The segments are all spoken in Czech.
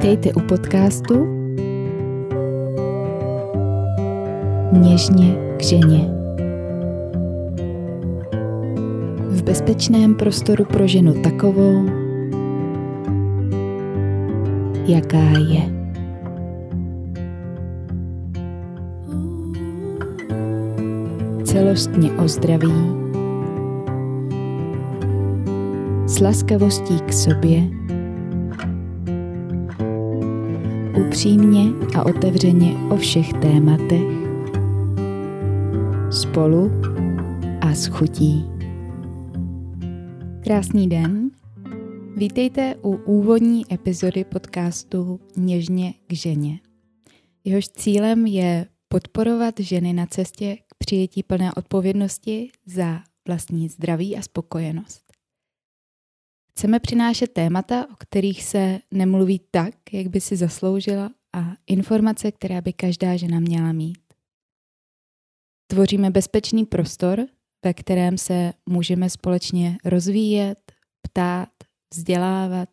Vítejte u podcastu Něžně k ženě. V bezpečném prostoru pro ženu takovou, jaká je. Celostně o zdraví, s laskavostí k sobě, upřímně a otevřeně o všech tématech, spolu a s chutí. Krásný den. Vítejte u úvodní epizody podcastu Něžně k ženě. Jehož cílem je podporovat ženy na cestě k přijetí plné odpovědnosti za vlastní zdraví a spokojenost. Chceme přinášet témata, o kterých se nemluví tak, jak by si zasloužila a informace, které by každá žena měla mít. Tvoříme bezpečný prostor, ve kterém se můžeme společně rozvíjet, ptát, vzdělávat,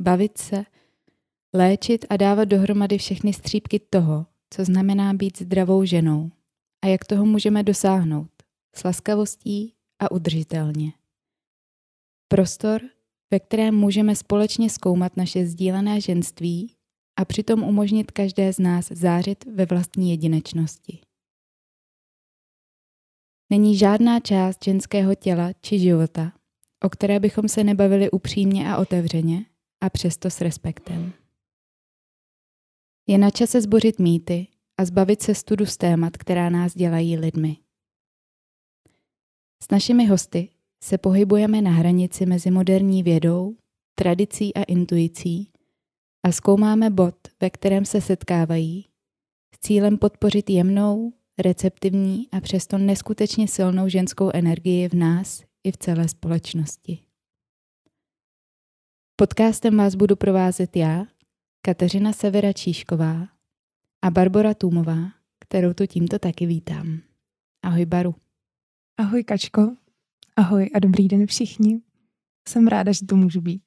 bavit se, léčit a dávat dohromady všechny střípky toho, co znamená být zdravou ženou a jak toho můžeme dosáhnout s laskavostí a udržitelně. Prostor, ve kterém můžeme společně zkoumat naše sdílené ženství a přitom umožnit každé z nás zářit ve vlastní jedinečnosti. Není žádná část ženského těla či života, o které bychom se nebavili upřímně a otevřeně a přesto s respektem. Je na čase zbořit mýty a zbavit se studu z témat, která nás dělají lidmi. S našimi hosty se pohybujeme na hranici mezi moderní vědou, tradicí a intuicí a zkoumáme bod, ve kterém se setkávají, s cílem podpořit jemnou, receptivní a přesto neskutečně silnou ženskou energii v nás i v celé společnosti. Podcastem vás budu provázet já, Kateřina Severa Číšková a Barbara Tůmová, kterou tu tímto taky vítám. Ahoj Baru. Ahoj Kačko. Ahoj a dobrý den všichni. Jsem ráda, že tu můžu být.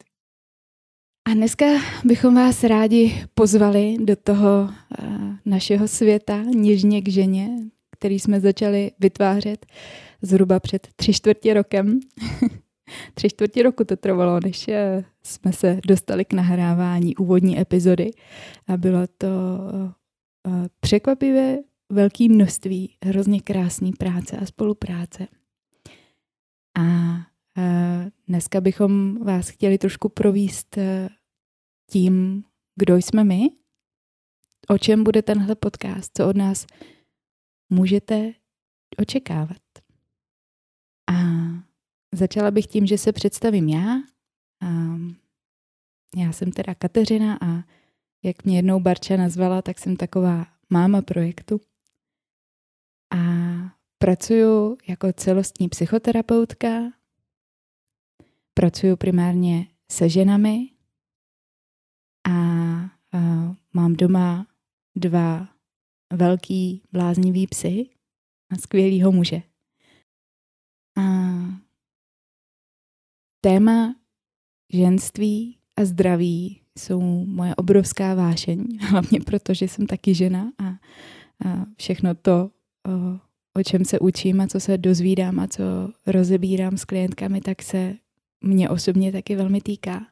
A dneska bychom vás rádi pozvali do toho uh, našeho světa něžně k ženě, který jsme začali vytvářet zhruba před tři čtvrtě rokem. tři čtvrtě roku to trvalo, než uh, jsme se dostali k nahrávání úvodní epizody. A bylo to uh, překvapivě velké množství hrozně krásné práce a spolupráce. A uh, dneska bychom vás chtěli trošku províst uh, tím, kdo jsme my, o čem bude tenhle podcast, co od nás můžete očekávat. A začala bych tím, že se představím já. A já jsem teda Kateřina a jak mě jednou Barča nazvala, tak jsem taková máma projektu. A pracuju jako celostní psychoterapeutka. Pracuju primárně se ženami a, a mám doma dva velký bláznivý psy a skvělýho muže. A téma ženství a zdraví jsou moje obrovská vášeň, hlavně proto, že jsem taky žena a, a všechno to, o čem se učím a co se dozvídám a co rozebírám s klientkami, tak se mě osobně taky velmi týká.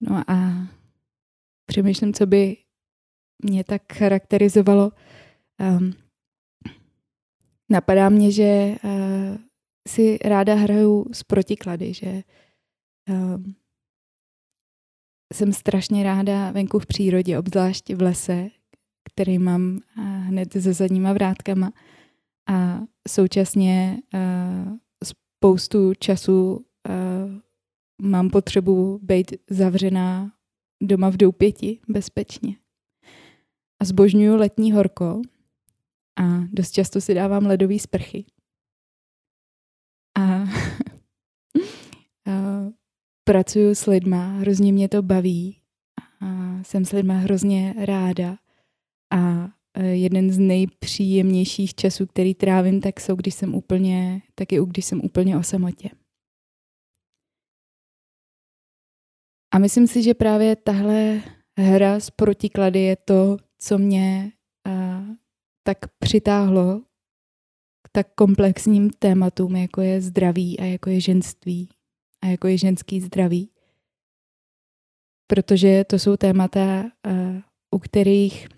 No a přemýšlím, co by mě tak charakterizovalo. Um, napadá mě, že uh, si ráda hraju s protiklady, že um, jsem strašně ráda venku v přírodě, obzvlášť v lese, který mám uh, hned za zadníma vrátkama a současně uh, spoustu času uh, mám potřebu být zavřená doma v doupěti bezpečně. A zbožňuju letní horko a dost často si dávám ledové sprchy. A, a pracuju s lidma, hrozně mě to baví a jsem s lidma hrozně ráda. A e, jeden z nejpříjemnějších časů, který trávím, tak jsou, když jsem úplně, taky když jsem úplně o samotě. A myslím si, že právě tahle hra z protiklady je to, co mě a, tak přitáhlo k tak komplexním tématům, jako je zdraví a jako je ženství a jako je ženský zdraví. Protože to jsou témata, u kterých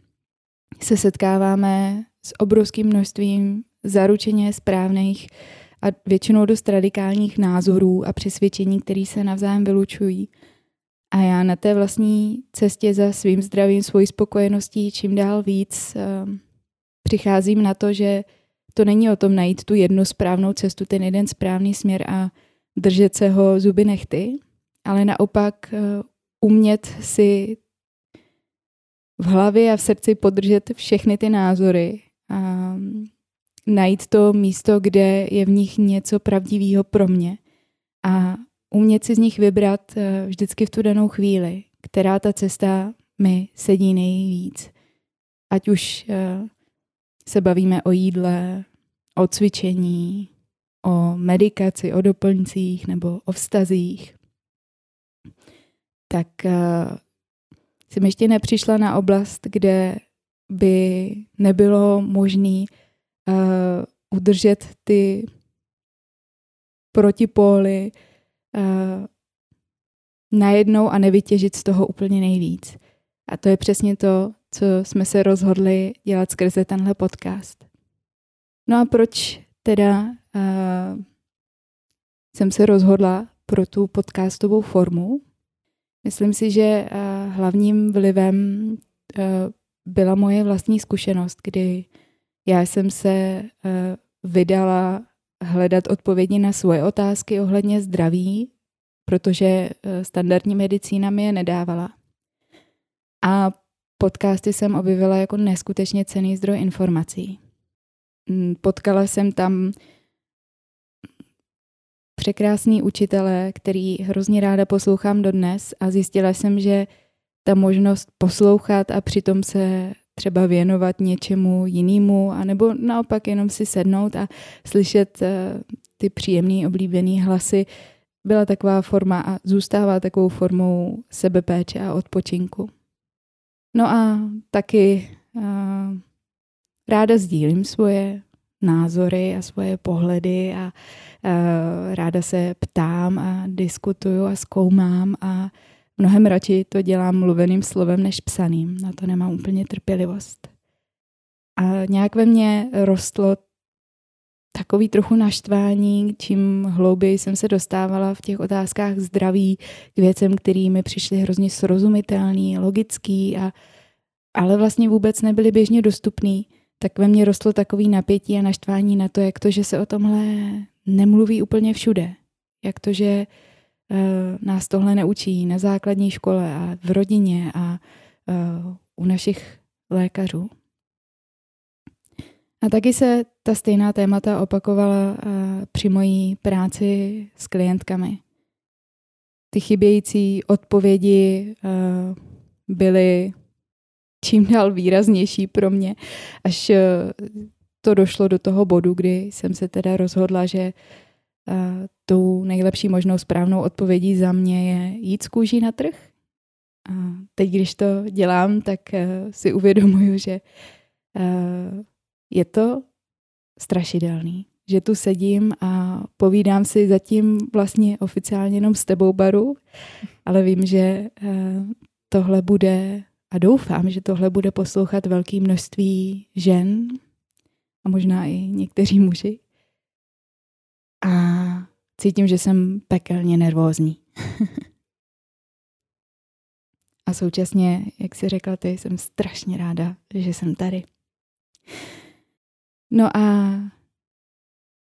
se setkáváme s obrovským množstvím zaručeně správných a většinou dost radikálních názorů a přesvědčení, které se navzájem vylučují. A já na té vlastní cestě za svým zdravím, svojí spokojeností čím dál víc uh, přicházím na to, že to není o tom najít tu jednu správnou cestu, ten jeden správný směr a držet se ho zuby nechty, ale naopak uh, umět si v hlavě a v srdci podržet všechny ty názory a najít to místo, kde je v nich něco pravdivého pro mě a umět si z nich vybrat eh, vždycky v tu danou chvíli, která ta cesta mi sedí nejvíc. Ať už eh, se bavíme o jídle, o cvičení, o medikaci, o doplňcích nebo o vztazích, tak uh, jsem ještě nepřišla na oblast, kde by nebylo možné uh, udržet ty protipóly uh, najednou a nevytěžit z toho úplně nejvíc. A to je přesně to, co jsme se rozhodli dělat skrze tenhle podcast. No a proč teda uh, jsem se rozhodla pro tu podcastovou formu? Myslím si, že uh, hlavním vlivem uh, byla moje vlastní zkušenost, kdy já jsem se uh, vydala hledat odpovědi na svoje otázky ohledně zdraví, protože standardní medicína mi je nedávala. A podcasty jsem objevila jako neskutečně cený zdroj informací. Mm, potkala jsem tam překrásný učitele, který hrozně ráda poslouchám dodnes a zjistila jsem, že ta možnost poslouchat a přitom se třeba věnovat něčemu jinému, anebo naopak jenom si sednout a slyšet eh, ty příjemný, oblíbený hlasy, byla taková forma a zůstává takovou formou sebepéče a odpočinku. No a taky uh, ráda sdílím svoje názory a svoje pohledy a uh, ráda se ptám a diskutuju a zkoumám a mnohem radši to dělám mluveným slovem než psaným. Na to nemám úplně trpělivost. A nějak ve mně rostlo takový trochu naštvání, čím hlouběji jsem se dostávala v těch otázkách zdraví k věcem, které mi přišly hrozně srozumitelný, logický, a, ale vlastně vůbec nebyly běžně dostupný tak ve mně rostlo takový napětí a naštvání na to, jak to, že se o tomhle nemluví úplně všude. Jak to, že uh, nás tohle neučí na základní škole a v rodině a uh, u našich lékařů. A taky se ta stejná témata opakovala uh, při mojí práci s klientkami. Ty chybějící odpovědi uh, byly čím dál výraznější pro mě, až eh, to došlo do toho bodu, kdy jsem se teda rozhodla, že eh, tou nejlepší možnou správnou odpovědí za mě je jít z kůží na trh. A teď, když to dělám, tak eh, si uvědomuju, že je to strašidelný, že tu sedím a povídám si zatím vlastně oficiálně jenom s tebou, Baru, ale vím, že tohle bude a doufám, že tohle bude poslouchat velké množství žen a možná i někteří muži. A cítím, že jsem pekelně nervózní. a současně, jak jsi řekla ty, jsem strašně ráda, že jsem tady. No a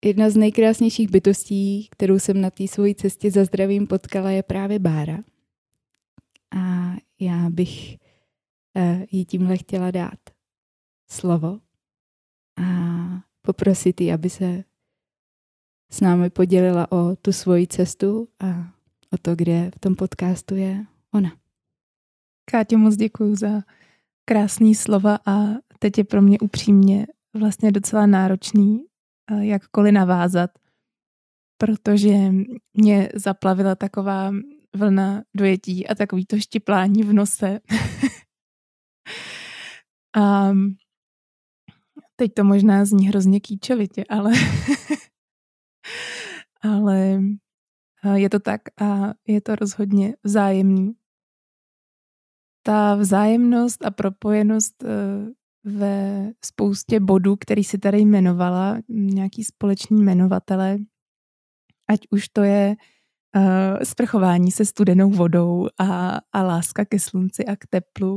jedna z nejkrásnějších bytostí, kterou jsem na té své cestě za zdravím potkala, je právě Bára. A já bych jí tímhle chtěla dát slovo a poprosit ji, aby se s námi podělila o tu svoji cestu a o to, kde v tom podcastu je ona. Kátě, moc děkuji za krásný slova a teď je pro mě upřímně vlastně docela náročný eh, jakkoliv navázat, protože mě zaplavila taková vlna dojetí a takový to štiplání v nose. a teď to možná zní hrozně kýčovitě, ale, ale je to tak a je to rozhodně vzájemný. Ta vzájemnost a propojenost eh, ve spoustě bodů, který si tady jmenovala, nějaký společný jmenovatele, ať už to je uh, sprchování se studenou vodou a, a láska ke slunci a k teplu.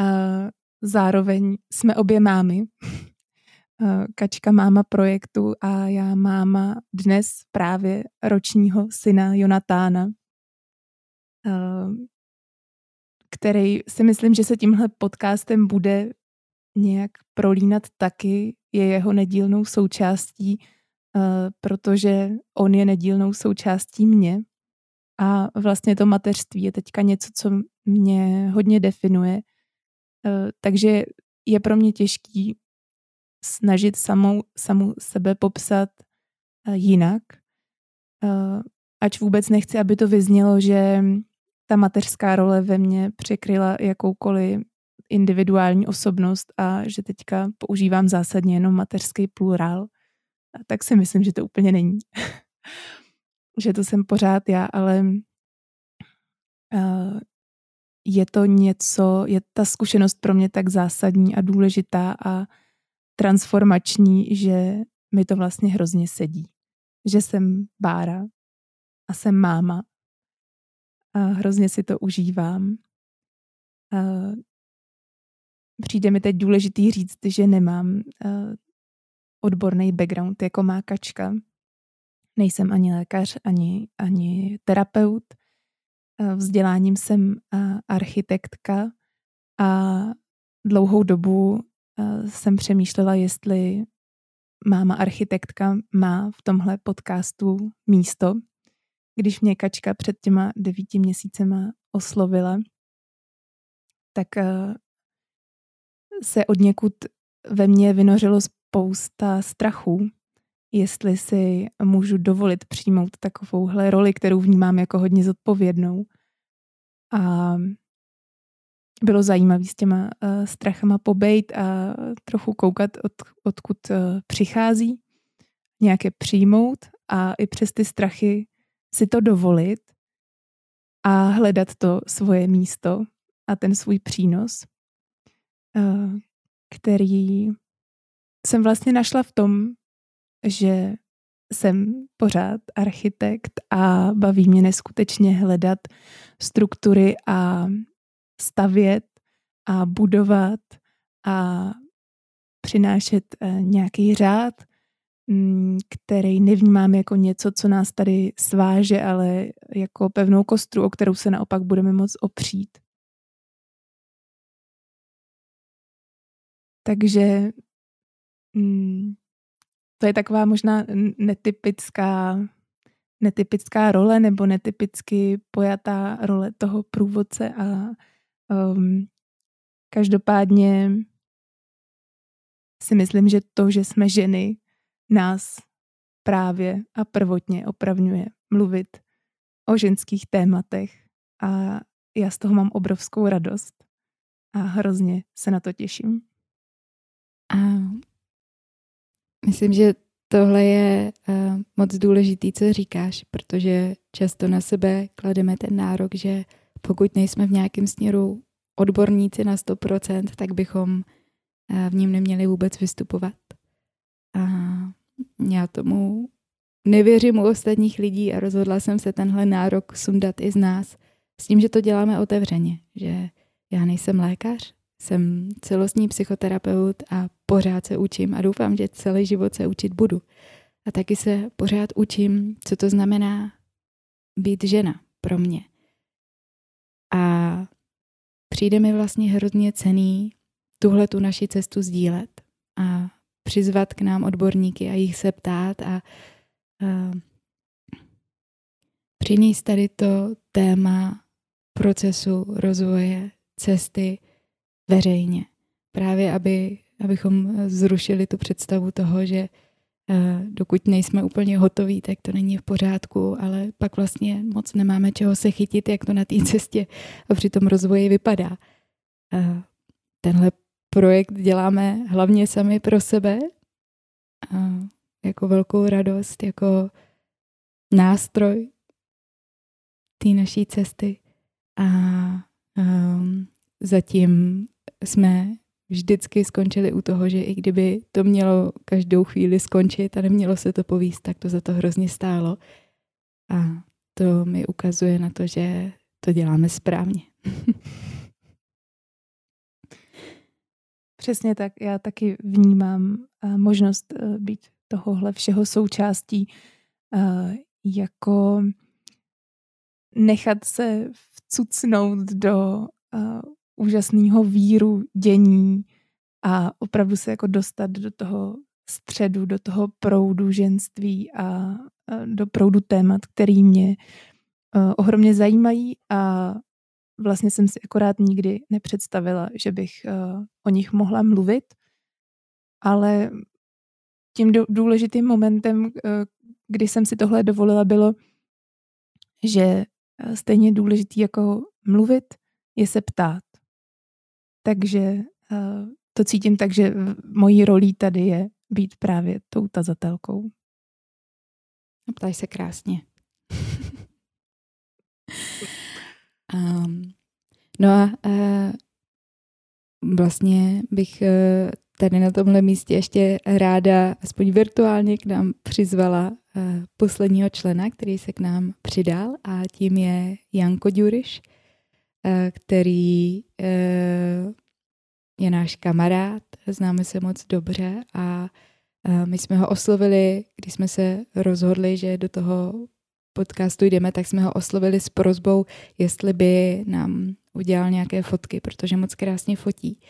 Uh, zároveň jsme obě mámy. Uh, Kačka máma projektu a já máma dnes právě ročního syna Jonatána, uh, který si myslím, že se tímhle podcastem bude nějak prolínat taky, je jeho nedílnou součástí, uh, protože on je nedílnou součástí mě. A vlastně to mateřství je teďka něco, co mě hodně definuje. Uh, takže je pro mě těžký snažit samou, samou sebe popsat uh, jinak. Uh, ač vůbec nechci, aby to vyznělo, že ta mateřská role ve mně překryla jakoukoliv individuální osobnost a že teďka používám zásadně jenom mateřský plurál, tak si myslím, že to úplně není. že to jsem pořád já, ale je to něco, je ta zkušenost pro mě tak zásadní a důležitá a transformační, že mi to vlastně hrozně sedí. Že jsem Bára a jsem máma a hrozně si to užívám. Uh, přijde mi teď důležitý říct, že nemám uh, odborný background jako má kačka. Nejsem ani lékař, ani, ani terapeut. Uh, vzděláním jsem uh, architektka a dlouhou dobu uh, jsem přemýšlela, jestli máma architektka má v tomhle podcastu místo. Když mě kačka před těma devíti měsícema oslovila, tak se od někud ve mně vynořilo spousta strachů, jestli si můžu dovolit přijmout takovouhle roli, kterou vnímám jako hodně zodpovědnou. A bylo zajímavé s těma uh, strachama pobejt a trochu koukat, od, odkud uh, přichází, nějaké přijmout a i přes ty strachy si to dovolit a hledat to svoje místo a ten svůj přínos. Eh, který jsem vlastně našla v tom, že jsem pořád architekt a baví mě neskutečně hledat struktury a stavět a budovat a přinášet eh, nějaký řád, mm, který nevnímám jako něco, co nás tady sváže, ale jako pevnou kostru, o kterou se naopak budeme moc opřít. Takže mm, to je taková možná netypická, netypická role nebo netypicky pojatá role toho průvodce a um, každopádně si myslím, že to, že jsme ženy, nás právě a prvotně opravňuje mluvit o ženských tématech a já z toho mám obrovskou radost a hrozně se na to těším. A myslím, že tohle je uh, moc důležitý, co říkáš, protože často na sebe klademe ten nárok, že pokud nejsme v nějakém směru odborníci na 100%, tak bychom uh, v ním neměli vůbec vystupovat. A já tomu nevěřím u ostatních lidí a rozhodla jsem se tenhle nárok sundat i z nás s tím, že to děláme otevřeně, že já nejsem lékař, jsem celostní psychoterapeut a pořád se učím a doufám, že celý život se učit budu. A taky se pořád učím, co to znamená být žena pro mě. A přijde mi vlastně hrozně cený tuhle tu naši cestu sdílet a přizvat k nám odborníky a jich se ptát a, a přinést tady to téma procesu rozvoje, cesty, veřejně. Právě, aby, abychom zrušili tu představu toho, že dokud nejsme úplně hotoví, tak to není v pořádku, ale pak vlastně moc nemáme čeho se chytit, jak to na té cestě a při tom rozvoji vypadá. Tenhle projekt děláme hlavně sami pro sebe, jako velkou radost, jako nástroj té naší cesty. A um, zatím jsme vždycky skončili u toho, že i kdyby to mělo každou chvíli skončit a nemělo se to povíst, tak to za to hrozně stálo. A to mi ukazuje na to, že to děláme správně. Přesně tak. Já taky vnímám uh, možnost uh, být tohohle všeho součástí uh, jako nechat se vcucnout do úžasného víru dění a opravdu se jako dostat do toho středu, do toho proudu ženství a, do proudu témat, který mě uh, ohromně zajímají a vlastně jsem si akorát nikdy nepředstavila, že bych uh, o nich mohla mluvit, ale tím důležitým momentem, uh, kdy jsem si tohle dovolila, bylo, že stejně důležitý jako mluvit, je se ptát. Takže uh, to cítím tak, že mojí rolí tady je být právě tou tazatelkou. Ptáš se krásně. um, no a uh, vlastně bych uh, tady na tomhle místě ještě ráda, aspoň virtuálně, k nám přizvala uh, posledního člena, který se k nám přidal a tím je Janko Ďuriš, který uh, je náš kamarád, známe se moc dobře a my jsme ho oslovili, když jsme se rozhodli, že do toho podcastu jdeme, tak jsme ho oslovili s prozbou, jestli by nám udělal nějaké fotky, protože moc krásně fotí.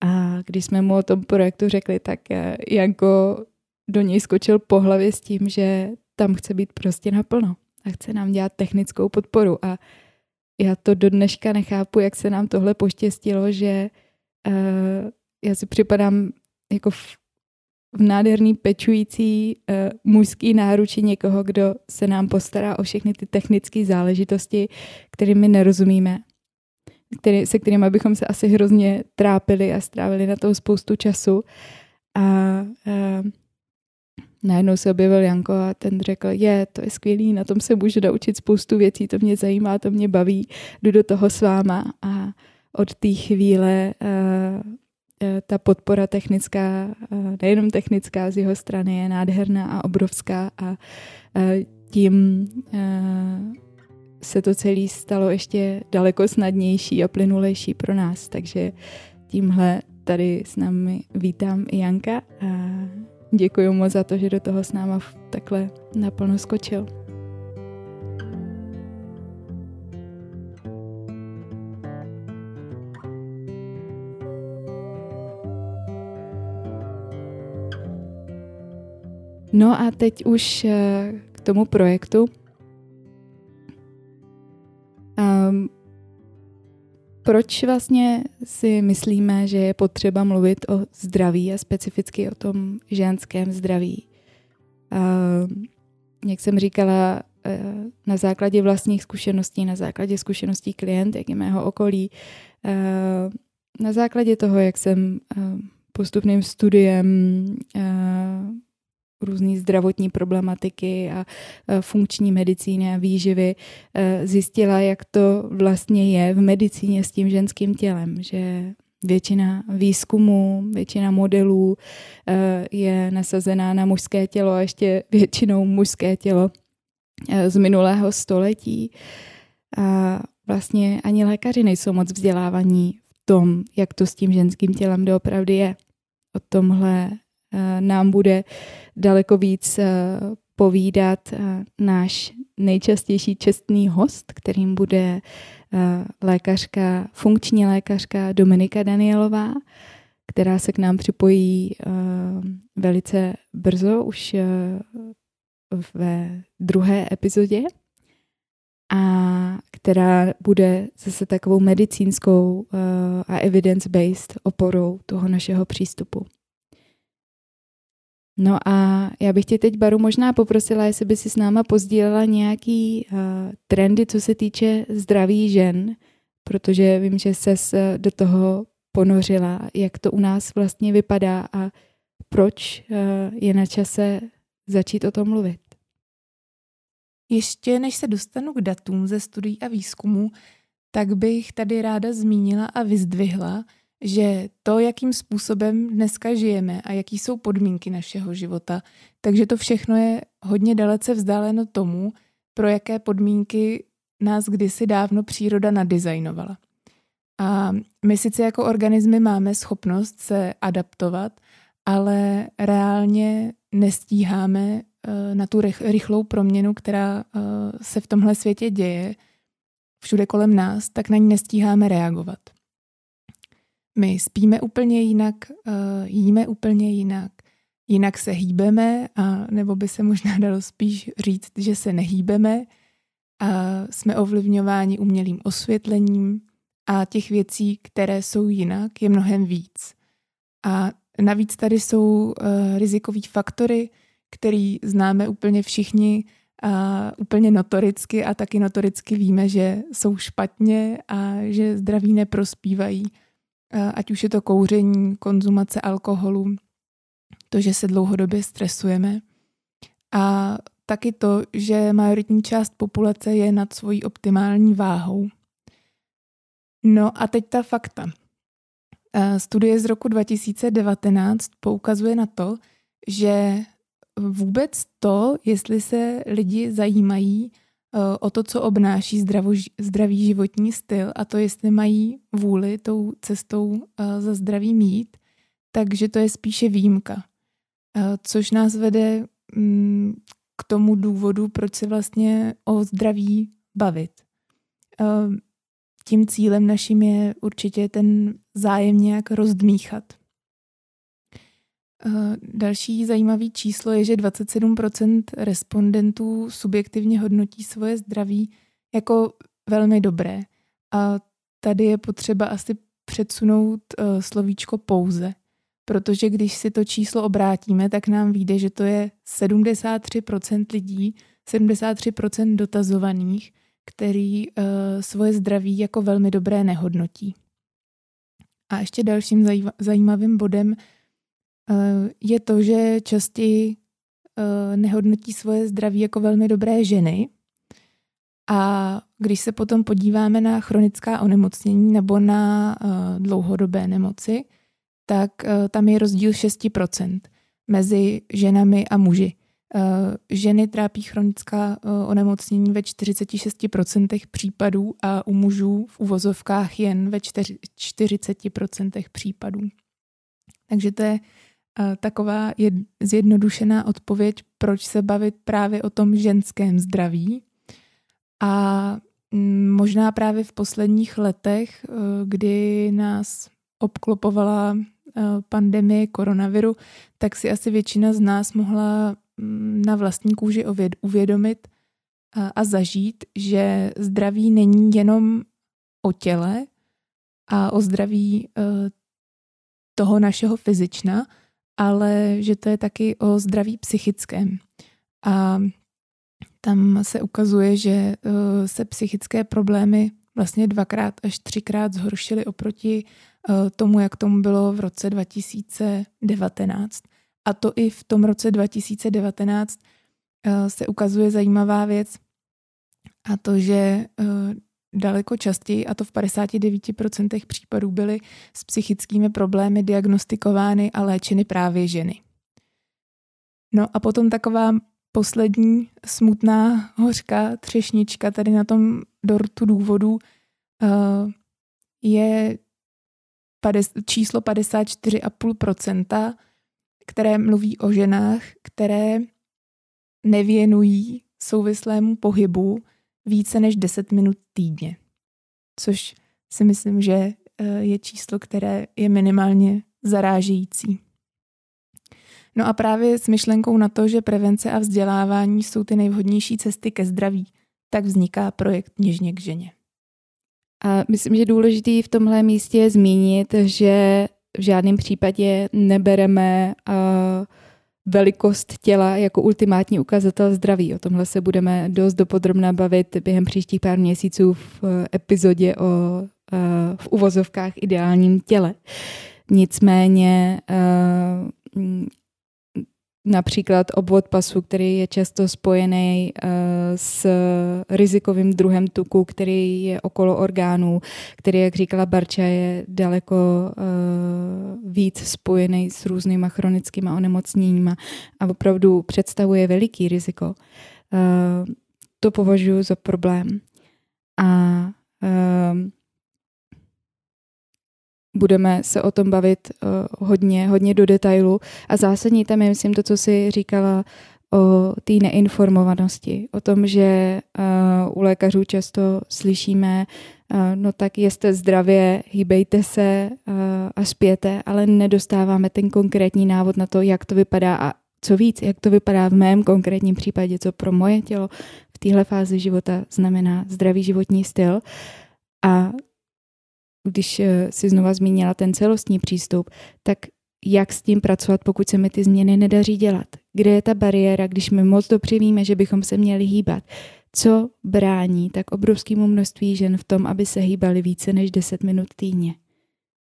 A když jsme mu o tom projektu řekli, tak eh, Janko do něj skočil po hlavě s tím, že tam chce být prostě naplno a chce nám dělat technickou podporu. A já to do dneška nechápu, jak se nám tohle poštěstilo, že uh, já si připadám jako v, v nádherný pečující uh, mužský náručí někoho, kdo se nám postará o všechny ty technické záležitosti, kterými nerozumíme, který, se kterými bychom se asi hrozně trápili a strávili na to spoustu času. A uh, najednou se objevil Janko a ten řekl, je, to je skvělý, na tom se můžu naučit spoustu věcí, to mě zajímá, to mě baví, jdu do toho s váma. A od té chvíle uh, ta podpora technická, uh, nejenom technická z jeho strany, je nádherná a obrovská a tím se to celé stalo ještě daleko snadnější a plynulejší pro nás. Takže tímhle tady s námi vítám Janka a děkuji mu za to, že do toho s náma takhle naplno skočil. No a teď už eh, k tomu projektu. Um, proč vlastně si myslíme, že je potřeba mluvit o zdraví a specificky o tom ženském zdraví? Um, jak jsem říkala, eh, na základě vlastních zkušeností, na základě zkušeností klientek i mého okolí, eh, na základě toho, jak jsem postupným studiem různé zdravotní problematiky a funkční medicíny a výživy e, zjistila, jak to vlastně je v medicíně s tím ženským tělem, že většina výzkumů, většina modelů e, je nasazená na mužské tělo a ještě většinou mužské tělo e, z minulého století. A vlastně ani lékaři nejsou moc vzdělávaní v tom, jak to s tím ženským tělem doopravdy je. O tomhle nám bude daleko víc eh, povídat eh, náš nejčastější čestný host, kterým bude lékařka, funkční lékařka Dominika Danielová, která se k nám připojí velice brzo, už ve druhé epizodě a která bude zase takovou medicínskou a evidence-based oporou toho našeho přístupu. No a já bych tě teď, Baru, možná poprosila, jestli by si s náma pozdílela nějaký uh, trendy, co se týče zdraví žen, protože vím, že ses do toho ponořila, jak to u nás vlastně vypadá a proč uh, je na čase začít o tom mluvit. Ještě než se dostanu k datům ze studií a výzkumu, tak bych tady ráda zmínila a vyzdvihla, že to, jakým způsobem dneska žijeme a jaký jsou podmínky našeho života, takže to všechno je hodně dalece vzdáleno tomu, pro jaké podmínky nás kdysi dávno příroda nadizajnovala. A my sice jako organismy máme schopnost se adaptovat, ale reálně nestíháme eh, na tu rychlou proměnu, která eh, se v tomhle světě děje, všude kolem nás, tak na ní nestíháme reagovat. My spíme úplně jinak, uh, jíme úplně jinak, jinak se hýbeme, a nebo by se možná dalo spíš říct, že se nehýbeme. A jsme ovlivňováni umělým osvětlením a těch věcí, které jsou jinak, je mnohem víc. A navíc tady jsou uh, faktory, který známe úplně všichni a úplně notoricky a taky notoricky víme, že jsou špatně a že zdraví neprospívají ať už je to kouření, konzumace alkoholu, to, že se dlouhodobě stresujeme a taky to, že majoritní část populace je nad svojí optimální váhou. No a teď ta fakta. Studie z roku 2019 poukazuje na to, že vůbec to, jestli se lidi zajímají Eh, o to, co obnáší zdravý životní styl a to, jestli mají vůli tou cestou eh, za zdraví mít, takže to je spíše výjimka. Eh, což nás vede mm, k tomu důvodu, proč se vlastně o zdraví bavit. Tím cílem naším je určitě ten zájem nějak rozdmíchat. Eh, další zajímavý číslo je, že 27% respondentů subjektivně hodnotí svoje zdraví jako velmi dobré. A tady je potřeba asi předsunout uh, slovíčko pouze, protože když si to číslo obrátíme, tak nám vyjde, že to je 73% lidí, 73% dotazovaných, který uh, svoje zdraví jako velmi dobré nehodnotí. A ještě dalším zajímavým bodem Eh, je to, že častěji eh, nehodnotí svoje zdraví jako velmi dobré ženy. A když se potom podíváme na chronická onemocnění nebo na eh, dlouhodobé nemoci, tak tam je rozdíl 6% mezi ženami a muži. Ženy trápí chronická onemocnění ve 46% případů a u mužů v uvozovkách jen ve 40% případů. Takže to je taková je zjednodušená odpověď, proč se bavit právě o tom ženském zdraví. A mm, možná právě v posledních letech, eh, kdy nás obklopovala eh, pandemie koronaviru, tak si asi většina z nás mohla mm, na vlastní kůži uvědomit a zažít, že zdraví není jenom o těle a o zdraví eh, toho našeho fyzična, ale že to je taky o zdraví psychickém. A tam se ukazuje, že eh, se psychické problémy vlastně dvakrát až třikrát zhoršily oproti eh, tomu, jak tomu bylo v roce 2019. A to i v tom roce 2019 eh, se ukazuje zajímavá věc a to, že daleko častěji, a to v 59% případů byly s psychickými problémy diagnostikovány a léčeny právě ženy. No a potom taková poslední smutná hořká třešnička tady na tom dortu důvodu uh, je číslo 54,5%, které mluví o ženách, které nevěnují souvislému pohybu více než 10 minut týdně. Což si myslím, že eh, je číslo, které je minimálně zarážející. No a právě s myšlenkou na to, že prevence a vzdělávání jsou ty nejvhodnější cesty ke zdraví, tak vzniká projekt Něžně k ženě. A myslím, že důležitý v tomhle místě je zmínit, že v žádném případě nebereme uh, velikost těla jako ultimátní ukazatel zdraví. O tomhle se budeme dost dopodrobná bavit během příštích pár měsíců v epizodě o v uvozovkách ideálním těle. Nicméně například obvod pasu, který je často spojený uh, s rizikovým druhem tuku, který je okolo orgánů, který, jak říkala Barča, je daleko uh, víc spojený s různýma chronickými onemocněními a opravdu představuje veliký riziko. Uh, to považuji za problém. A uh, budeme se o tom bavit uh, hodně, hodně do detailu. A zásadní tam je, myslím, to, co si říkala o té neinformovanosti, o tom, že uh, u lékařů často slyšíme, uh, no tak jste zdravě, hýbejte se uh, a spěte, ale nedostáváme ten konkrétní návod na to, jak to vypadá a co víc, jak to vypadá v mém konkrétním případě, co pro moje tělo v téhle fázi života znamená zdravý životní styl. A když eh, si znova zmínila ten celostní přístup, tak jak s tím pracovat, pokud se mi ty změny nedaří dělat? Kde je ta bariéra, když my moc dobře víme, že bychom se měli hýbat? Co brání tak obrovskému množství žen v tom, aby se hýbali více než 10 minut týdně?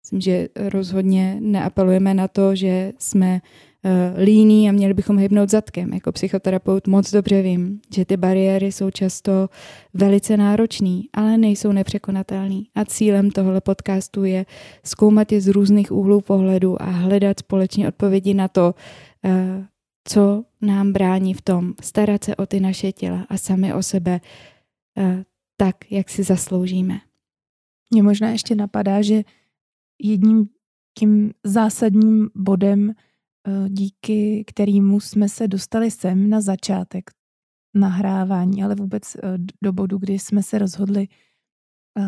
Myslím, že rozhodně neapelujeme na to, že jsme uh, líní a měli bychom hybnout zadkem. Jako psychoterapeut moc dobře vím, že ty bariéry jsou často velice náročné, ale nejsou nepřekonatelné. A cílem tohle podcastu je zkoumat je z různých úhlů pohledu a hledat společně odpovědi na to, uh, co nám brání v tom starat se o ty naše těla a sami o sebe uh, tak, jak si zasloužíme. Mně možná ještě napadá, že jedním tím zásadním bodem Eh, díky kterému jsme se dostali sem na začátek nahrávání, ale vůbec eh, do bodu, kdy jsme se rozhodli eh,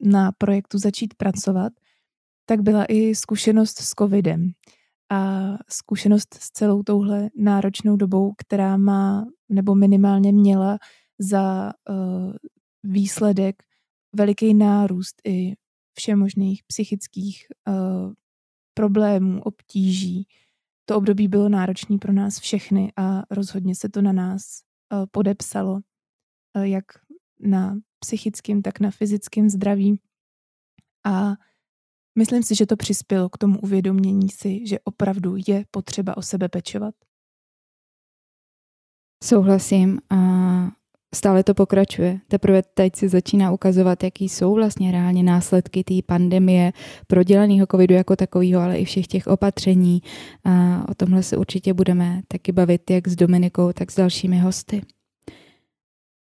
na projektu začít pracovat, tak byla i zkušenost s covidem. A zkušenost s celou touhle náročnou dobou, která má nebo minimálně měla za výsledek veliký nárůst i všemožných psychických problémů, obtíží, to období bylo náročné pro nás všechny a rozhodně se to na nás eh, podepsalo, eh, jak na psychickém, tak na fyzickém zdraví. A myslím si, že to přispělo k tomu uvědomění si, že opravdu je potřeba o sebe pečovat. Souhlasím a stále to pokračuje. Teprve teď se začíná ukazovat, jaký jsou vlastně reálně následky té pandemie, prodělaného covidu jako takového, ale i všech těch opatření. A o tomhle se určitě budeme taky bavit jak s Dominikou, tak s dalšími hosty.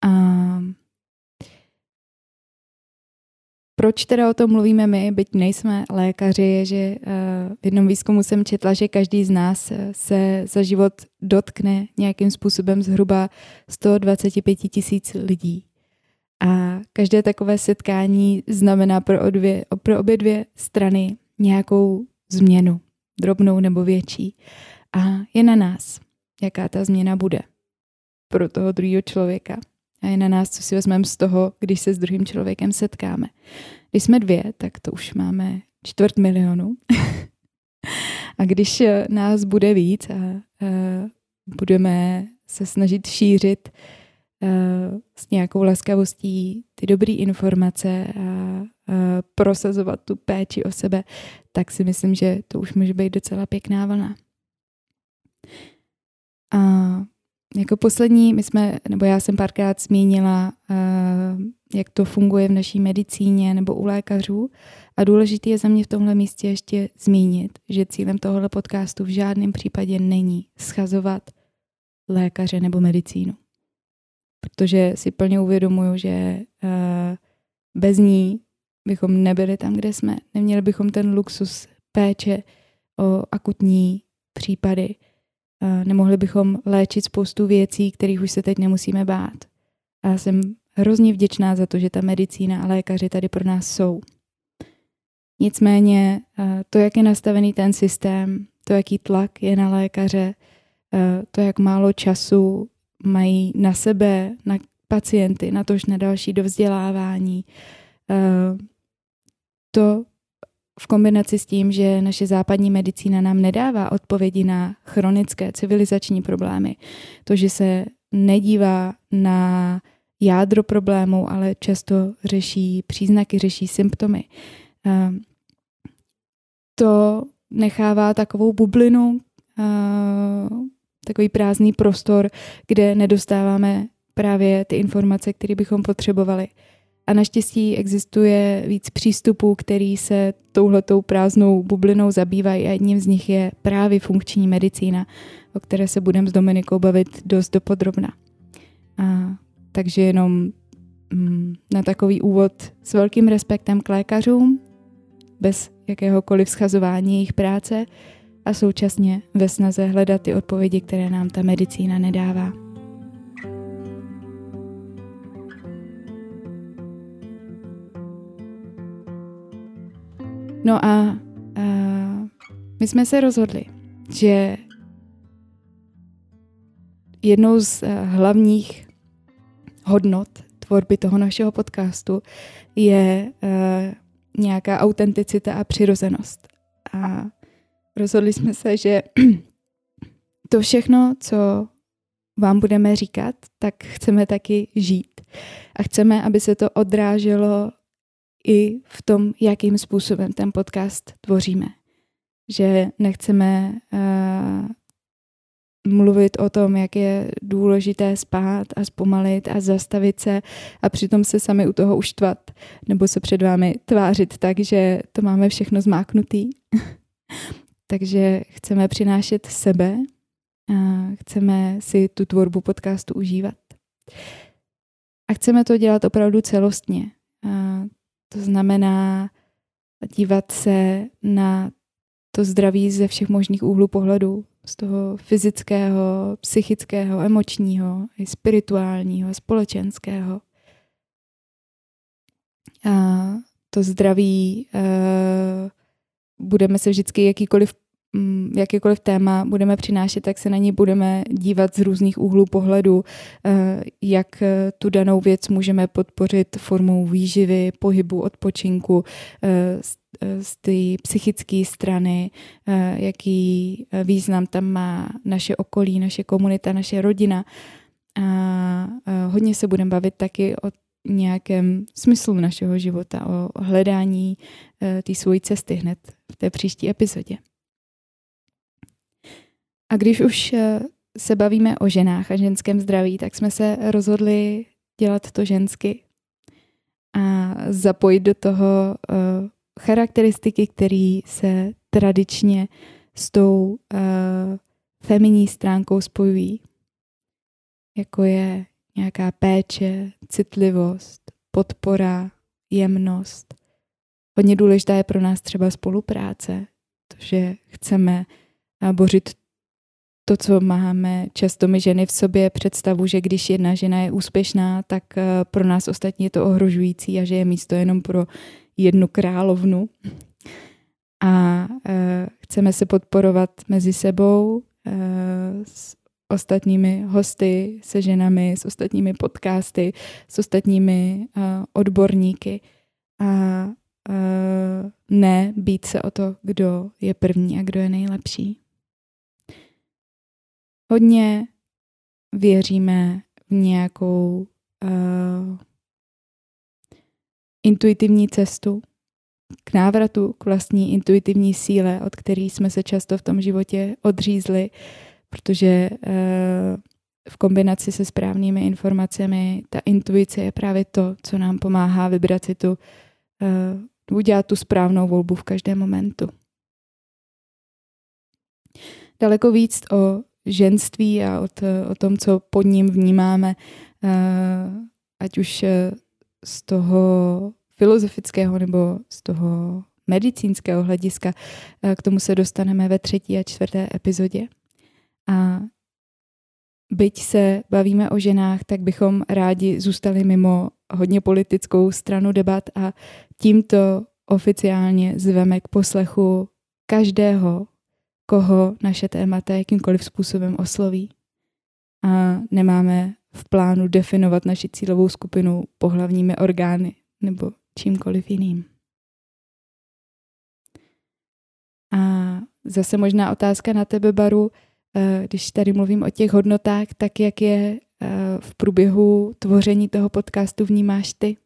A proč teda o tom mluvíme my, byť nejsme lékaři, je, že eh, v jednom výzkumu jsem četla, že každý z nás eh, se za život dotkne nějakým způsobem zhruba 125 tisíc lidí. A každé takové setkání znamená pro, odvě, pro obě dvě strany nějakou změnu, drobnou nebo větší. A je na nás, jaká ta změna bude pro toho druhého člověka. A je na nás, co si vezmeme z toho, když se s druhým člověkem setkáme. Když jsme dvě, tak to už máme čtvrt milionu. a když eh, nás bude víc a, a budeme se snažit šířit eh, s nějakou laskavostí ty dobré informace a, a prosazovat tu péči o sebe, tak si myslím, že to už může být docela pěkná vlna. A jako poslední, my jsme, nebo já jsem párkrát zmínila, uh, jak to funguje v naší medicíně nebo u lékařů. A důležité je za mě v tomhle místě ještě zmínit, že cílem tohohle podcastu v žádném případě není schazovat lékaře nebo medicínu. Protože si plně uvědomuju, že uh, bez ní bychom nebyli tam, kde jsme. Neměli bychom ten luxus péče o akutní případy nemohli bychom léčit spoustu věcí, kterých už se teď nemusíme bát. A já jsem hrozně vděčná za to, že ta medicína a lékaři tady pro nás jsou. Nicméně to, jak je nastavený ten systém, to, jaký tlak je na lékaře, to, jak málo času mají na sebe, na pacienty, na tož na další dovzdělávání, to v kombinaci s tím, že naše západní medicína nám nedává odpovědi na chronické civilizační problémy, to, že se nedívá na jádro problému, ale často řeší příznaky, řeší symptomy. To nechává takovou bublinu, takový prázdný prostor, kde nedostáváme právě ty informace, které bychom potřebovali. A naštěstí existuje víc přístupů, který se touhletou prázdnou bublinou zabývají a jedním z nich je právě funkční medicína, o které se budeme s Dominikou bavit dost dopodrobna. A, takže jenom mm, na takový úvod s velkým respektem k lékařům, bez jakéhokoliv schazování jejich práce a současně ve snaze hledat ty odpovědi, které nám ta medicína nedává. No a, a my jsme se rozhodli, že jednou z eh, hlavních hodnot tvorby toho našeho podcastu je uh, nějaká autenticita a přirozenost. A rozhodli jsme se, že to všechno, co vám budeme říkat, tak chceme taky žít. A chceme, aby se to odráželo i v tom, jakým způsobem ten podcast tvoříme. Že nechceme uh, mluvit o tom, jak je důležité spát a zpomalit a zastavit se a přitom se sami u toho uštvat nebo se před vámi tvářit tak, že to máme všechno zmáknutý. Takže chceme přinášet sebe a chceme si tu tvorbu podcastu užívat. A chceme to dělat opravdu celostně. A to znamená dívat se na to zdraví ze všech možných úhlů pohledu, z toho fyzického, psychického, emočního, i spirituálního, společenského. A to zdraví uh, budeme se vždycky jakýkoliv jakýkoliv téma budeme přinášet, tak se na ní budeme dívat z různých úhlů pohledu, eh, jak eh, tu danou věc můžeme podpořit formou výživy, pohybu, odpočinku, eh, z té psychické strany, jaký význam tam má naše okolí, naše komunita, naše rodina. A hodně se budeme bavit taky o nějakém smyslu našeho života, o hledání té svojí cesty hned v té příští epizodě. A když už eh, se bavíme o ženách a ženském zdraví, tak jsme se rozhodli dělat to žensky a zapojit do toho uh, charakteristiky, které se tradičně s tou uh, feminní stránkou spojují, jako je nějaká péče, citlivost, podpora, jemnost. Hodně důležitá je pro nás třeba spolupráce, to, že chceme bořit to, co máme často my ženy v sobě, představu, že když jedna žena je úspěšná, tak eh, pro nás ostatní je to ohrožující a že je místo jenom pro jednu královnu. A uh, chceme se podporovat mezi sebou, uh, s ostatními hosty, se ženami, s ostatními podcasty, s ostatními odborníky a ne být se o to, kdo je první a kdo je nejlepší. Hodně věříme v nějakou uh, intuitivní cestu k návratu k vlastní intuitivní síle, od který jsme se často v tom životě odřízli, protože uh, v kombinaci se správnými informacemi ta intuice je právě to, co nám pomáhá vybrat si tu, uh, udělat tu správnou volbu v každém momentu. Daleko víc o ženství a od, o tom, co pod ním vnímáme, eh, ať už eh, z toho filozofického nebo z toho medicínského hlediska. Eh, k tomu se dostaneme ve třetí a čtvrté epizodě. A byť se bavíme o ženách, tak bychom rádi zůstali mimo hodně politickou stranu debat a tímto oficiálně zveme k poslechu každého koho naše témata jakýmkoliv způsobem osloví. A nemáme v plánu definovat naši cílovou skupinu pohlavními orgány nebo čímkoliv jiným. A zase možná otázka na tebe, Baru, eh, když tady mluvím o těch hodnotách, tak jak je eh, v průběhu tvoření toho podcastu vnímáš ty?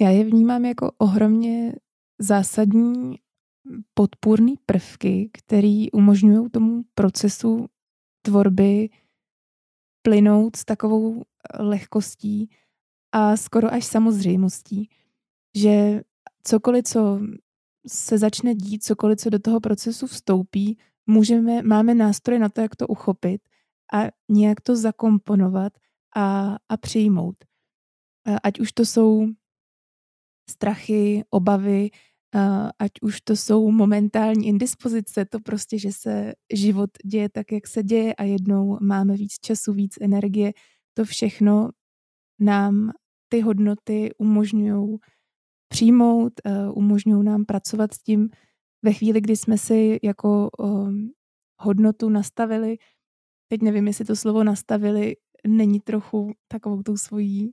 Já je vnímám jako ohromně zásadní podpůrný prvky, který umožňují tomu procesu tvorby plynout s takovou lehkostí a skoro až samozřejmostí, že cokoliv, co se začne dít, cokoliv, co do toho procesu vstoupí, můžeme, máme nástroje na to, jak to uchopit a nějak to zakomponovat a, a přijmout. Ať už to jsou strachy, obavy, ať už to jsou momentální indispozice, to prostě, že se život děje tak, jak se děje a jednou máme víc času, víc energie, to všechno nám ty hodnoty umožňují přijmout, umožňují nám pracovat s tím ve chvíli, kdy jsme si jako um, hodnotu nastavili. Teď nevím, jestli to slovo nastavili není trochu takovou tou svojí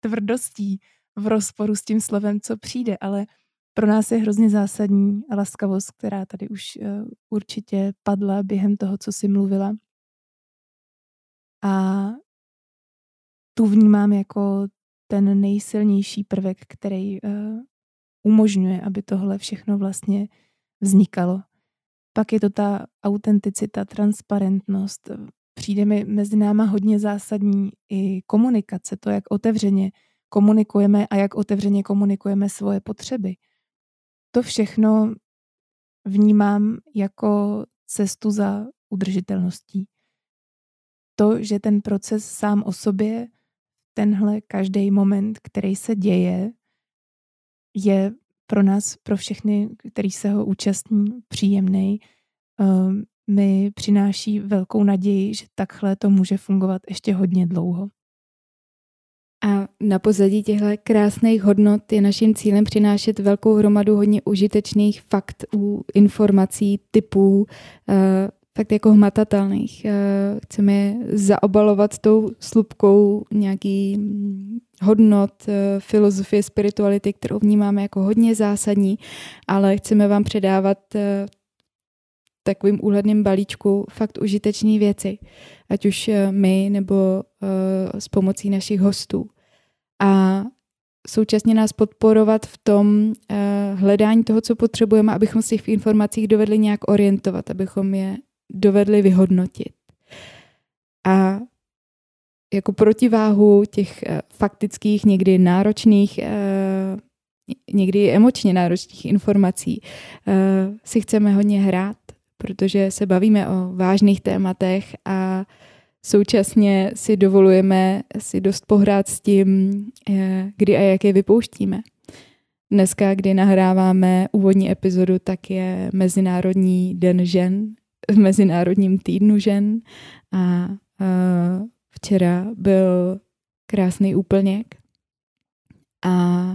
tvrdostí v rozporu s tím slovem, co přijde, ale pro nás je hrozně zásadní laskavost, která tady už uh, určitě padla během toho, co jsi mluvila. A tu vnímám jako ten nejsilnější prvek, který uh, umožňuje, aby tohle všechno vlastně vznikalo. Pak je to ta autenticita, transparentnost. Přijde mi mezi náma hodně zásadní i komunikace, to, jak otevřeně komunikujeme a jak otevřeně komunikujeme svoje potřeby. To všechno vnímám jako cestu za udržitelností. To, že ten proces sám o sobě tenhle každý moment, který se děje, je pro nás, pro všechny, který se ho účastní, příjemný. Um, mi přináší velkou naději, že takhle to může fungovat ještě hodně dlouho. A na pozadí těchto krásných hodnot je naším cílem přinášet velkou hromadu hodně užitečných faktů, informací, typů, eh, fakt jako hmatatelných. Eh, chceme je zaobalovat tou slupkou nějaký mm, hodnot, eh, filozofie, spirituality, kterou vnímáme jako hodně zásadní, ale chceme vám předávat takovým úhledným balíčku fakt užitečné věci, ať už my nebo s pomocí našich hostů. A současně nás podporovat v tom hledání toho, co potřebujeme, abychom si v informacích dovedli nějak orientovat, abychom je dovedli vyhodnotit. A jako protiváhu těch eh, faktických, někdy náročných, eh, někdy emočně náročných informací eh, si chceme hodně hrát, protože se bavíme o vážných tématech a současně si dovolujeme si dost pohrát s tím, kdy a jak je vypouštíme. Dneska, kdy nahráváme úvodní epizodu, tak je Mezinárodní den žen, v Mezinárodním týdnu žen a, a včera byl krásný úplněk a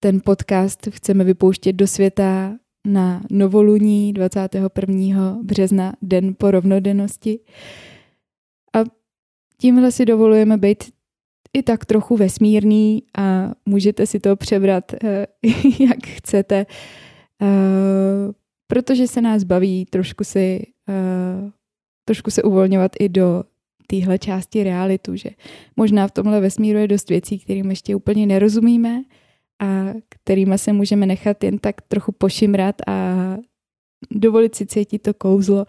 ten podcast chceme vypouštět do světa na novoluní 21. března, den po rovnodennosti. A tímhle si dovolujeme být i tak trochu vesmírný a můžete si to přebrat, eh, jak chcete. Eh, protože se nás baví trošku si, uh, trošku se uvolňovat i do téhle části realitu, že možná v tomhle vesmíru je dost věcí, kterým ještě úplně nerozumíme a kterými se můžeme nechat jen tak trochu pošimrat a dovolit si cítit to kouzlo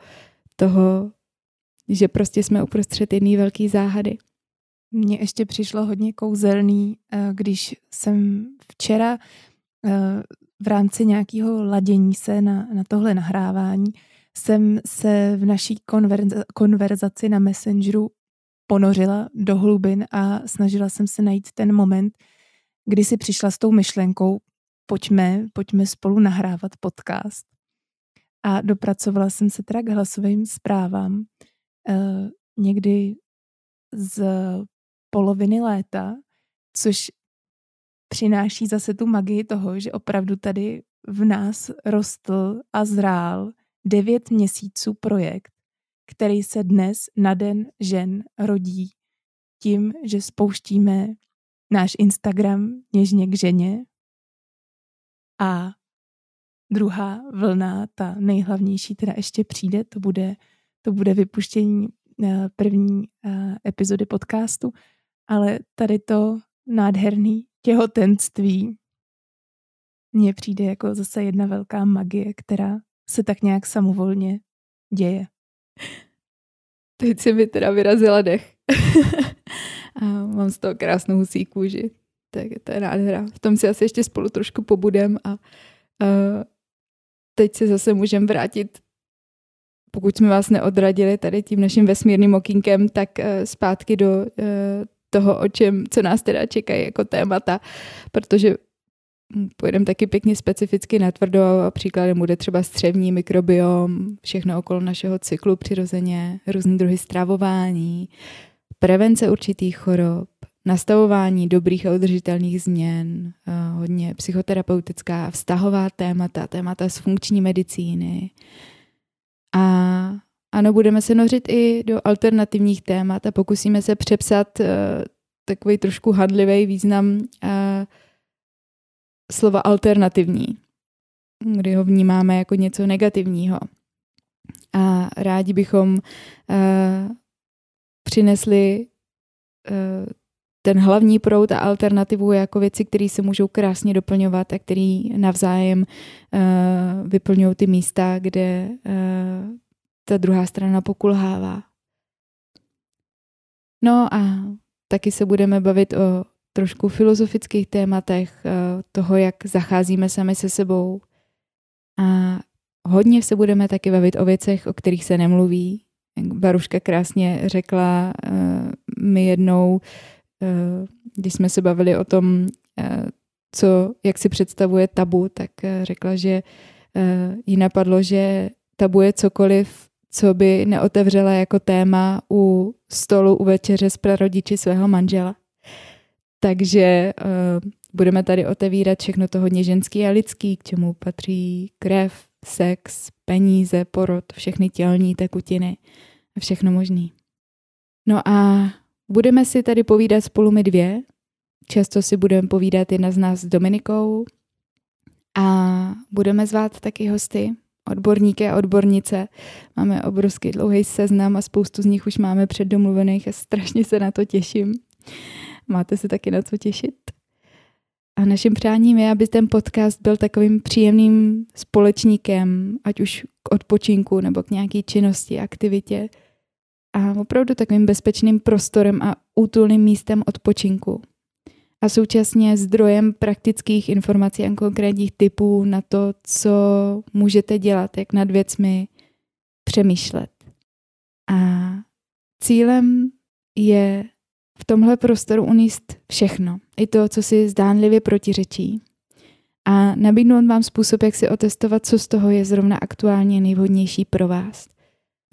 toho, že prostě jsme uprostřed jedné velké záhady. Mně ještě přišlo hodně kouzelný, eh, když jsem včera eh, v rámci nějakého ladění se na, na tohle nahrávání jsem se v naší konverza, konverzaci na Messengeru ponořila do hlubin a snažila jsem se najít ten moment, kdy si přišla s tou myšlenkou, pojďme, pojďme spolu nahrávat podcast. A dopracovala jsem se teda k hlasovým zprávám eh, někdy z poloviny léta, což přináší zase tu magii toho, že opravdu tady v nás rostl a zrál devět měsíců projekt, který se dnes na den žen rodí tím, že spouštíme náš Instagram něžně k ženě a druhá vlna, ta nejhlavnější, teda ještě přijde, to bude, to bude vypuštění uh, první uh, epizody podcastu, ale tady to nádherný těhotenství mně přijde jako zase jedna velká magie, která se tak nějak samovolně děje. Teď si mi teda vyrazila dech. a mám z toho krásnou husí kůži. Tak to je nádhera. V tom si asi ještě spolu trošku pobudem a uh, teď se zase můžeme vrátit, pokud jsme vás neodradili tady tím naším vesmírným okýnkem, tak uh, zpátky do uh, toho, o čem, co nás teda čekají jako témata, protože pojedeme taky pěkně specificky na tvrdo a příkladem bude třeba střevní mikrobiom, všechno okolo našeho cyklu přirozeně, různý druhy stravování, prevence určitých chorob, nastavování dobrých a udržitelných změn, hodně psychoterapeutická vztahová témata, témata z funkční medicíny. A ano, budeme se nořit i do alternativních témat a pokusíme se přepsat uh, takový trošku hadlivý význam uh, slova alternativní, kdy ho vnímáme jako něco negativního. A rádi bychom uh, přinesli uh, ten hlavní proud a alternativu jako věci, které se můžou krásně doplňovat a které navzájem uh, vyplňují ty místa, kde uh, ta druhá strana pokulhává. No a taky se budeme bavit o trošku filozofických tématech, toho, jak zacházíme sami se sebou. A hodně se budeme taky bavit o věcech, o kterých se nemluví. Baruška krásně řekla uh, mi jednou, Eh, když jsme se bavili o tom, eh, co, jak si představuje tabu, tak eh, řekla, že jí napadlo, že tabu je cokoliv, co by neotevřela jako téma u stolu u večeře s prarodiči svého manžela. Takže uh, budeme tady otevírat všechno to hodně ženský a lidský, k čemu patří krev, sex, peníze, porod, všechny tělní tekutiny všechno možný. No a Budeme si tady povídat spolu my dvě. Často si budeme povídat jedna z nás s Dominikou a budeme zvát taky hosty, odborníky a odbornice. Máme obrovský dlouhý seznam a spoustu z nich už máme předdomluvených a strašně se na to těším. Máte se taky na co těšit? A naším přáním je, aby ten podcast byl takovým příjemným společníkem, ať už k odpočinku nebo k nějaké činnosti, aktivitě, a opravdu takovým bezpečným prostorem a útulným místem odpočinku. A současně zdrojem praktických informací a konkrétních typů na to, co můžete dělat, jak nad věcmi přemýšlet. A cílem je v tomhle prostoru uníst všechno, i to, co si zdánlivě protiřečí. A nabídnout vám způsob, jak si otestovat, co z toho je zrovna aktuálně nejvhodnější pro vás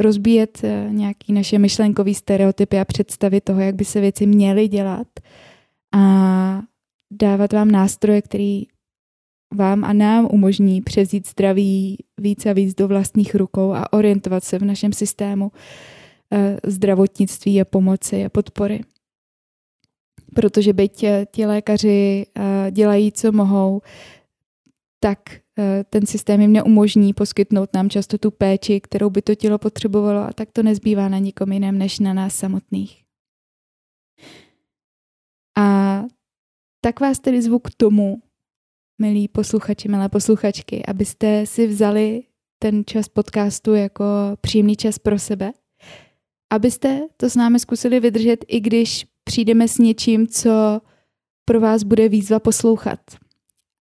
rozbíjet eh, nějaký naše myšlenkové stereotypy a představy toho, jak by se věci měly dělat a dávat vám nástroje, který vám a nám umožní přezít zdraví víc a víc do vlastních rukou a orientovat se v našem systému eh, zdravotnictví a pomoci a podpory. Protože byť eh, ti lékaři dělají, co mohou, tak Eh, ten systém jim neumožní poskytnout nám často tu péči, kterou by to tělo potřebovalo a tak to nezbývá na nikom jiném než na nás samotných. A tak vás tedy zvu k tomu, milí posluchači, milé posluchačky, abyste si vzali ten čas podcastu jako příjemný čas pro sebe, abyste to s námi zkusili vydržet, i když přijdeme s něčím, co pro vás bude výzva poslouchat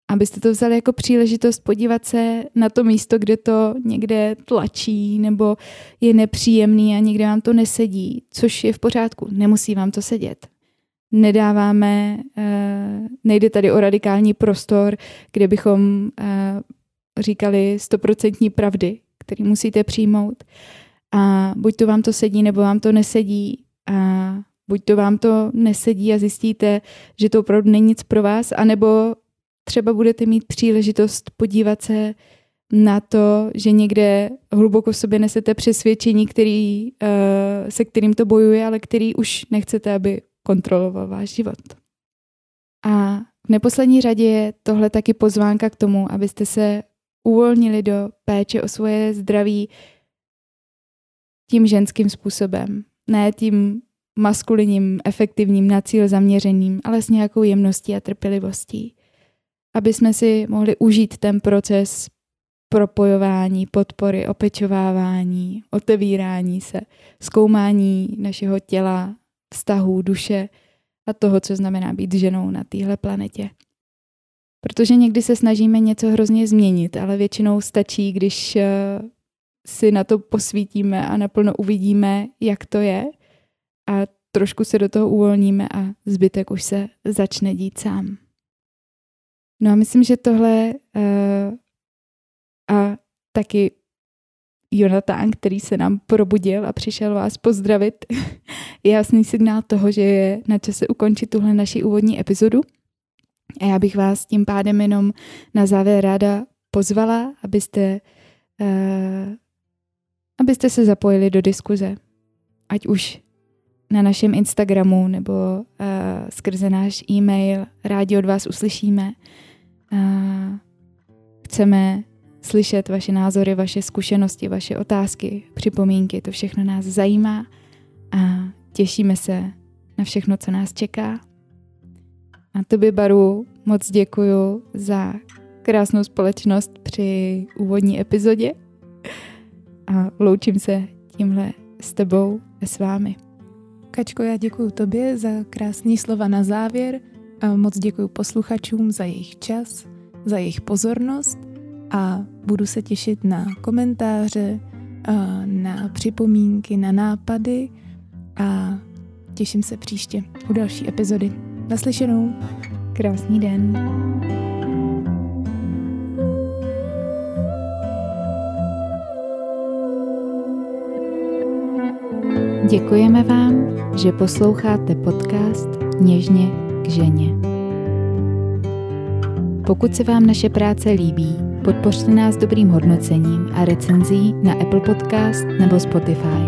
abyste to vzali jako příležitost podívat se na to místo, kde to někde tlačí nebo je nepříjemný a někde vám to nesedí, což je v pořádku, nemusí vám to sedět. Nedáváme, eh, nejde tady o radikální prostor, kde bychom eh, říkali stoprocentní pravdy, který musíte přijmout. A buď to vám to sedí, nebo vám to nesedí. A buď to vám to nesedí a zjistíte, že to opravdu není nic pro vás, anebo třeba budete mít příležitost podívat se na to, že někde hluboko v sobě nesete přesvědčení, který, uh, se kterým to bojuje, ale který už nechcete, aby kontroloval váš život. A v neposlední řadě je tohle taky pozvánka k tomu, abyste se uvolnili do péče o svoje zdraví tím ženským způsobem. Ne tím maskulinním, efektivním, na cíl zaměřeným, ale s nějakou jemností a trpělivostí. Aby jsme si mohli užít ten proces propojování, podpory, opečovávání, otevírání se, zkoumání našeho těla, vztahů, duše a toho, co znamená být ženou na téhle planetě. Protože někdy se snažíme něco hrozně změnit, ale většinou stačí, když eh, si na to posvítíme a naplno uvidíme, jak to je a trošku se do toho uvolníme a zbytek už se začne dít sám. No a myslím, že tohle uh, a taky Jonatán, který se nám probudil a přišel vás pozdravit, je jasný signál toho, že je na čase ukončit tuhle naši úvodní epizodu. A já bych vás tím pádem jenom na závěr ráda pozvala, abyste, uh, abyste se zapojili do diskuze. Ať už na našem Instagramu nebo uh, skrze náš e-mail. Rádi od vás uslyšíme. Uh, chceme slyšet vaše názory, vaše zkušenosti, vaše otázky, připomínky. To všechno nás zajímá a těšíme se na všechno, co nás čeká. A tobě, Baru, moc děkuju za krásnou společnost při úvodní epizodě a loučím se tímhle s tebou a s vámi. Kačko, já děkuji tobě za krásný slova na závěr a moc děkuji posluchačům za jejich čas, za jejich pozornost a budu se těšit na komentáře, na připomínky, na nápady a těším se příště u další epizody. Naslyšenou. Krásný den. Děkujeme vám, že posloucháte podcast Něžně k ženě. Pokud se vám naše práce líbí, podpořte nás dobrým hodnocením a recenzí na Apple Podcast nebo Spotify.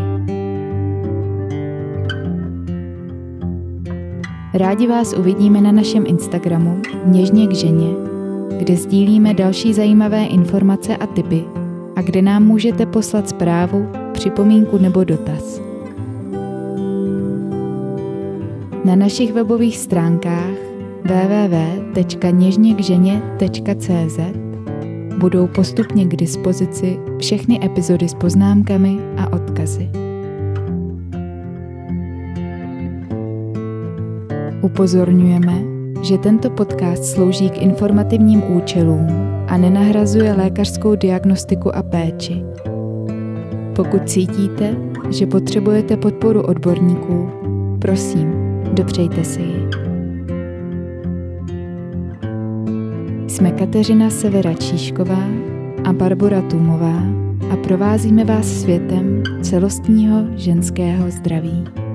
Rádi vás uvidíme na našem Instagramu Něžně k ženě, kde sdílíme další zajímavé informace a tipy a kde nám můžete poslat zprávu, připomínku nebo dotaz. Na našich webových stránkách www.něžněkženě.cz budou postupně k dispozici všechny epizody s poznámkami a odkazy. Upozorňujeme, že tento podcast slouží k informativním účelům a nenahrazuje lékařskou diagnostiku a péči. Pokud cítíte, že potřebujete podporu odborníků, prosím, dopřejte si ji. Jsme Kateřina Severa Číšková a Barbara Tumová a provázíme vás světem celostního ženského zdraví.